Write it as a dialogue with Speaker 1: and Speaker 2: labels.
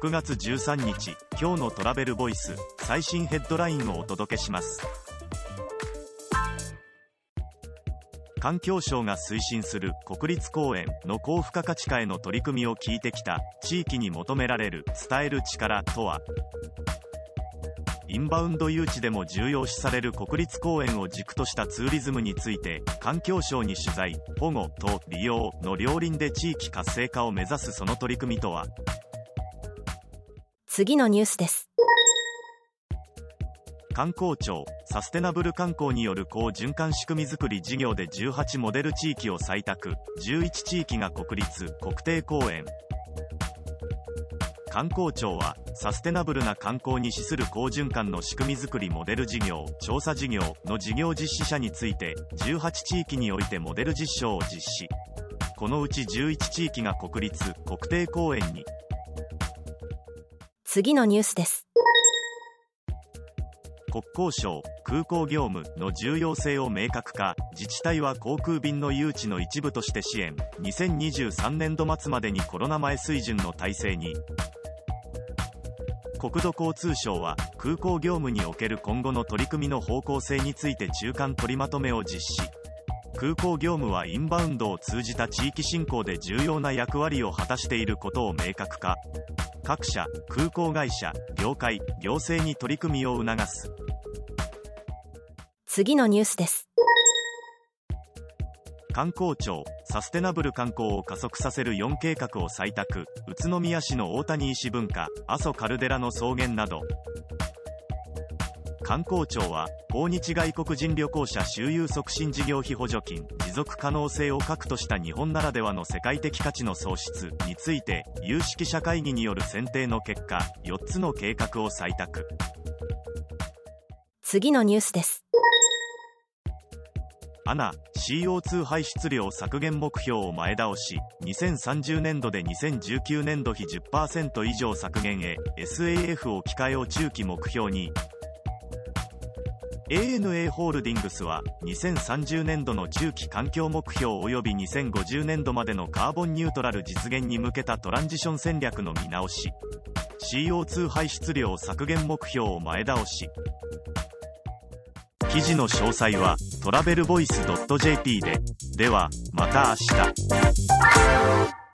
Speaker 1: 6月13日今日のトラベルボイス最新ヘッドラインをお届けします。環境省が推進する国立公園の高付加価値化への取り組みを聞いてきた地域に求められる伝える力とは？インバウンド誘致でも重要視される国立公園を軸としたツーリズムについて環境省に取材保護と利用の両輪で地域活性化を目指すその取り組みとは？
Speaker 2: 次のニュースです。
Speaker 1: 観光庁サステナブル観光による高循環仕組みづくり事業で18モデル地域を採択。11地域が国立国定公園。観光庁はサステナブルな観光に資する好循環の仕組みづくりモデル事業調査事業の事業実施者について18地域においてモデル実証を実施。このうち11地域が国立国定公園に。
Speaker 2: 次のニュースです。
Speaker 1: 国交省空港業務の重要性を明確化。自治体は航空便の誘致の一部として支援。2023年度末までにコロナ前水準の体制に。国土交通省は空港業務における今後の取り組みの方向性について中間取りまとめを実施。空港業務はインバウンドを通じた地域振興で重要な役割を果たしていることを明確化。各社空港会社業界行政に取り組みを促す。
Speaker 2: 次のニュースです。
Speaker 1: 観光庁サステナブル観光を加速させる4計画を採択。宇都宮市の大谷石文化阿蘇カルデラの草原など観光庁は訪日外国人旅行者周遊促進事業費補助金持続可能性を核とした日本ならではの世界的価値の創出について有識者会議による選定の結果4つの計画を採択。
Speaker 2: 次のニュースです。
Speaker 1: アナ CO2 排出量削減目標を前倒し。2030年度で2019年度比10%以上削減へ SAF 置き換えを中期目標に ANA ホールディングスは2030年度の中期環境目標及び2050年度までのカーボンニュートラル実現に向けたトランジション戦略の見直し CO2 排出量削減目標を前倒し。記事の詳細はトラベルボイス .jp で。ではまた明日。